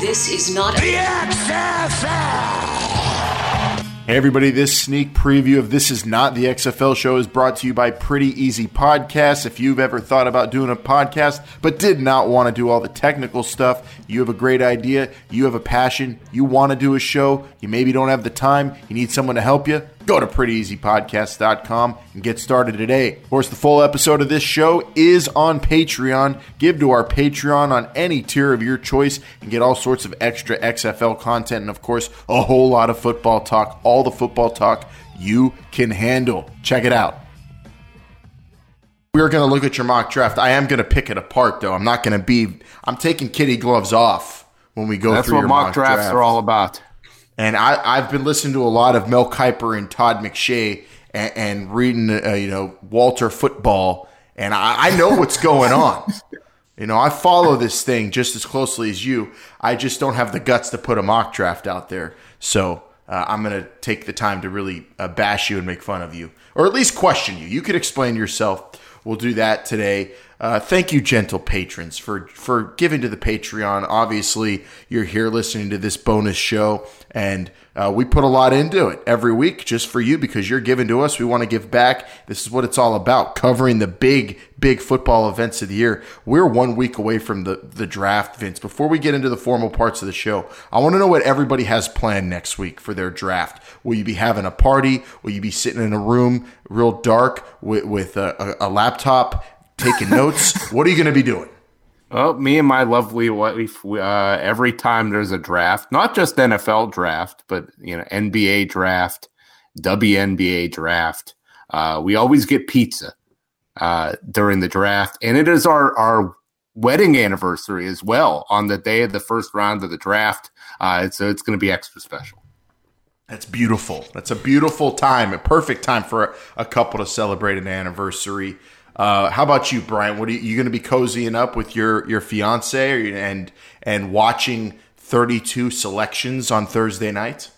This is not the XFL. Hey everybody, this sneak preview of This Is Not the XFL show is brought to you by Pretty Easy Podcasts. If you've ever thought about doing a podcast but did not want to do all the technical stuff, you have a great idea, you have a passion, you want to do a show, you maybe don't have the time, you need someone to help you, go to prettyeasypodcast.com and get started today. Of course, the full episode of this show is on Patreon. Give to our Patreon on any tier of your choice and get all sorts of extra XFL content and, of course, a whole lot of football talk, all the football talk you can handle. Check it out. We're going to look at your mock draft. I am going to pick it apart, though. I'm not going to be, I'm taking kitty gloves off when we go That's through what your mock drafts draft. are all about. And I, I've been listening to a lot of Mel Kiper and Todd McShay and, and reading, uh, you know, Walter football, and I, I know what's going on. You know, I follow this thing just as closely as you. I just don't have the guts to put a mock draft out there. So uh, I'm going to take the time to really uh, bash you and make fun of you, or at least question you. You could explain yourself. We'll do that today. Uh, thank you, gentle patrons, for for giving to the Patreon. Obviously, you're here listening to this bonus show, and uh, we put a lot into it every week just for you because you're giving to us. We want to give back. This is what it's all about: covering the big, big football events of the year. We're one week away from the the draft, Vince. Before we get into the formal parts of the show, I want to know what everybody has planned next week for their draft. Will you be having a party? Will you be sitting in a room real dark with, with a, a, a laptop? taking notes. what are you going to be doing? Well, me and my lovely wife, uh, every time there's a draft, not just NFL draft, but you know NBA draft, WNBA draft, uh, we always get pizza uh, during the draft, and it is our our wedding anniversary as well on the day of the first round of the draft. Uh, so it's going to be extra special. That's beautiful. That's a beautiful time, a perfect time for a, a couple to celebrate an anniversary. Uh, how about you, Brian? What are you, you going to be cozying up with your your fiance and and watching 32 selections on Thursday night?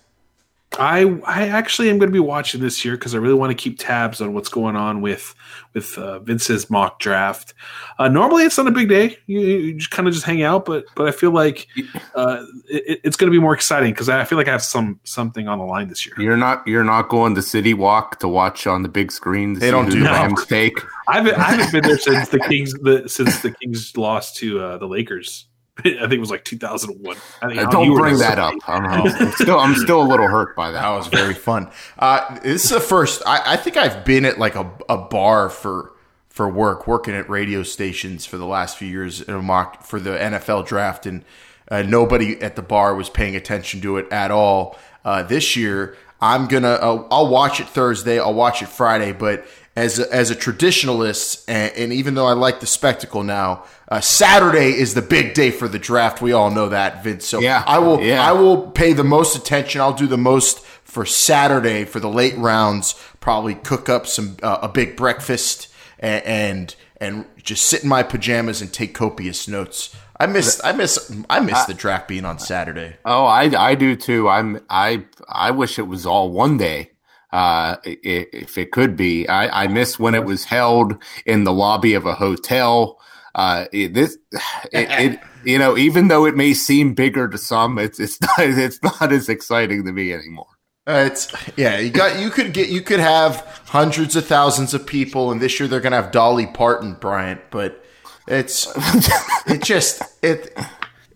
I I actually am going to be watching this year because I really want to keep tabs on what's going on with with uh, Vince's mock draft. Uh, normally, it's not a big day; you, you just kind of just hang out. But but I feel like uh, it, it's going to be more exciting because I feel like I have some something on the line this year. You're not you're not going to City Walk to watch on the big screen. They don't do the that. Rams take. I haven't, I haven't been there since the Kings the, since the Kings lost to uh, the Lakers. I think it was like 2001. I think Uh, don't were bring that up. I'm, I'm still I'm still a little hurt by that. That was very fun. Uh, this is the first. I, I think I've been at like a, a bar for for work, working at radio stations for the last few years in a mock for the NFL draft, and uh, nobody at the bar was paying attention to it at all. Uh, this year, I'm gonna. Uh, I'll watch it Thursday. I'll watch it Friday, but. As a, as a traditionalist, and, and even though I like the spectacle now, uh, Saturday is the big day for the draft. We all know that, Vince. So Yeah, I will yeah. I will pay the most attention. I'll do the most for Saturday for the late rounds. Probably cook up some uh, a big breakfast and, and and just sit in my pajamas and take copious notes. I miss I miss I miss the draft being on Saturday. Oh, I I do too. I'm I I wish it was all one day. Uh, if it could be, I I miss when it was held in the lobby of a hotel. Uh, it, this it, it you know even though it may seem bigger to some, it's it's not it's not as exciting to me anymore. Uh, it's yeah, you got you could get you could have hundreds of thousands of people, and this year they're gonna have Dolly Parton, Bryant. But it's it just it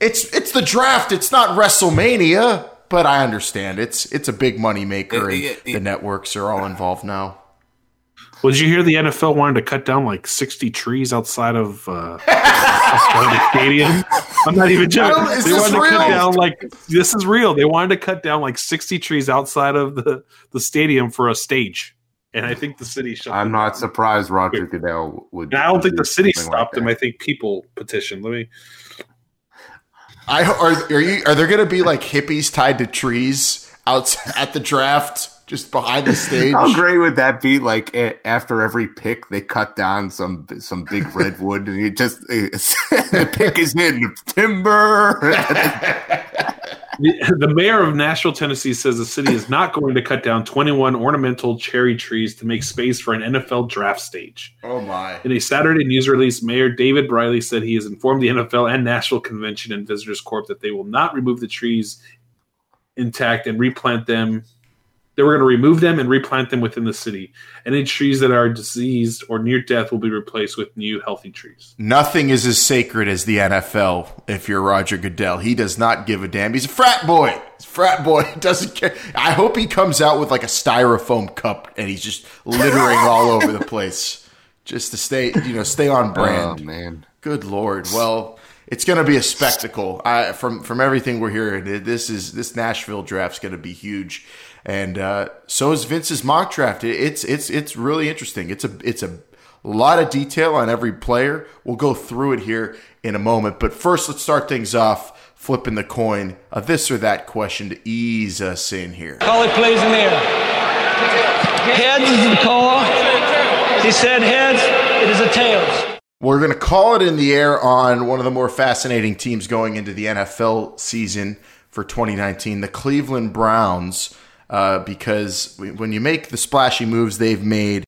it's it's the draft. It's not WrestleMania, but I understand it's it's a big money maker, and It- it- the networks are all involved now. Well, did you hear the NFL wanted to cut down like 60 trees outside of uh, the stadium? I'm not even joking. No, is they this wanted to real? cut down like this is real. They wanted to cut down like 60 trees outside of the, the stadium for a stage. And I think the city shut I'm not down. surprised Roger Goodell would. And I don't think the city something like stopped them. I think people petitioned. Let me I are are you are there going to be like hippies tied to trees out at the draft, just behind the stage? How great would that be? Like after every pick, they cut down some some big redwood, and you just the pick is in timber. The, the mayor of Nashville, Tennessee says the city is not going to cut down 21 ornamental cherry trees to make space for an NFL draft stage. Oh my! In a Saturday news release, Mayor David Briley said he has informed the NFL and Nashville Convention and Visitors Corp that they will not remove the trees intact and replant them they were going to remove them and replant them within the city. Any trees that are diseased or near death will be replaced with new healthy trees. Nothing is as sacred as the NFL. If you're Roger Goodell, he does not give a damn. He's a frat boy. He's a frat boy. He doesn't care. I hope he comes out with like a styrofoam cup and he's just littering all over the place, just to stay, you know, stay on oh, brand. Oh man, good lord. Well it's going to be a spectacle. I, from from everything we're hearing, this is this Nashville draft's going to be huge and uh, so is Vince's mock draft. It's it's it's really interesting. It's a it's a lot of detail on every player. We'll go through it here in a moment, but first let's start things off flipping the coin, a this or that question to ease us in here. Call it plays in the air. Heads is the call. He said heads. It is a tails. We're going to call it in the air on one of the more fascinating teams going into the NFL season for 2019, the Cleveland Browns uh, because when you make the splashy moves they've made